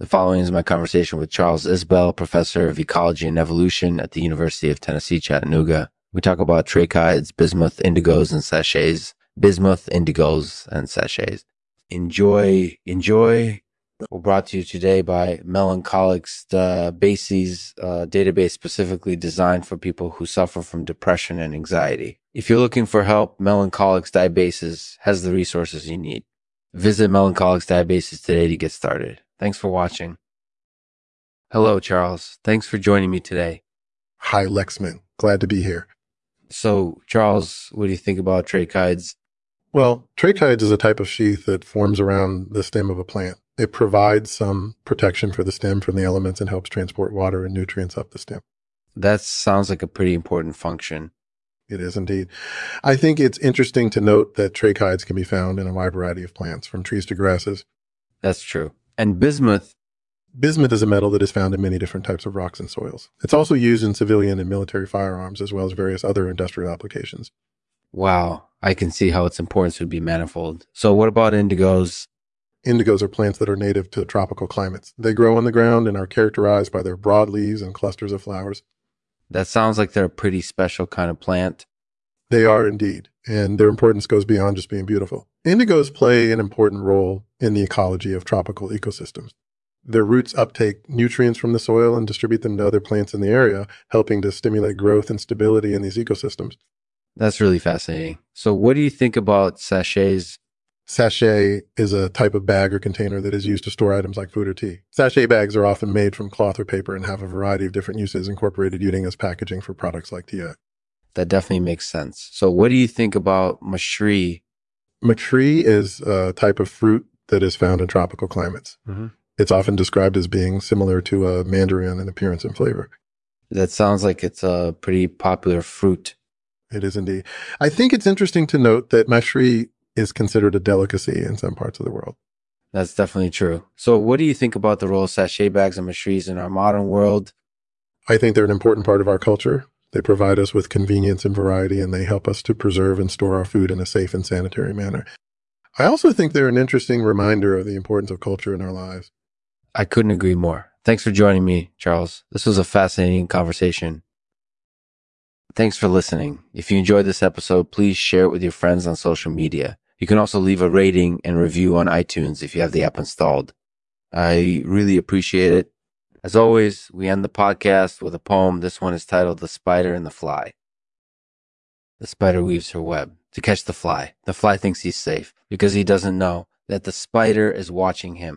The following is my conversation with Charles Isbell, professor of ecology and evolution at the University of Tennessee, Chattanooga. We talk about tracheids, bismuth, indigos, and sachets. Bismuth, indigos, and sachets. Enjoy, enjoy. We're brought to you today by Melancholics, the Bases uh, database specifically designed for people who suffer from depression and anxiety. If you're looking for help, Melancholics Databases has the resources you need. Visit Melancholics Databases today to get started. Thanks for watching. Hello, Charles. Thanks for joining me today. Hi, Lexman. Glad to be here. So, Charles, what do you think about tracheids? Well, tracheids is a type of sheath that forms around the stem of a plant. It provides some protection for the stem from the elements and helps transport water and nutrients up the stem. That sounds like a pretty important function. It is indeed. I think it's interesting to note that tracheids can be found in a wide variety of plants, from trees to grasses. That's true. And bismuth, Bismuth is a metal that is found in many different types of rocks and soils. It's also used in civilian and military firearms, as well as various other industrial applications. wow, I can see how its importance would be manifold. So, what about indigos? Indigos are plants that are native to tropical climates. They grow on the ground and are characterized by their broad leaves and clusters of flowers. That sounds like they're a pretty special kind of plant. They are indeed, and their importance goes beyond just being beautiful. Indigos play an important role in the ecology of tropical ecosystems. Their roots uptake nutrients from the soil and distribute them to other plants in the area, helping to stimulate growth and stability in these ecosystems. That's really fascinating. So, what do you think about sachets? Sachet is a type of bag or container that is used to store items like food or tea. Sachet bags are often made from cloth or paper and have a variety of different uses incorporated using as packaging for products like tea. That definitely makes sense. So, what do you think about mashri? Matree is a type of fruit that is found in tropical climates. Mhm. It's often described as being similar to a mandarin in appearance and flavor. That sounds like it's a pretty popular fruit. It is indeed. I think it's interesting to note that mashri is considered a delicacy in some parts of the world. That's definitely true. So, what do you think about the role of sachet bags and mashris in our modern world? I think they're an important part of our culture. They provide us with convenience and variety, and they help us to preserve and store our food in a safe and sanitary manner. I also think they're an interesting reminder of the importance of culture in our lives. I couldn't agree more. Thanks for joining me, Charles. This was a fascinating conversation. Thanks for listening. If you enjoyed this episode, please share it with your friends on social media. You can also leave a rating and review on iTunes if you have the app installed. I really appreciate it. As always, we end the podcast with a poem. This one is titled The Spider and the Fly. The spider weaves her web to catch the fly. The fly thinks he's safe because he doesn't know that the spider is watching him.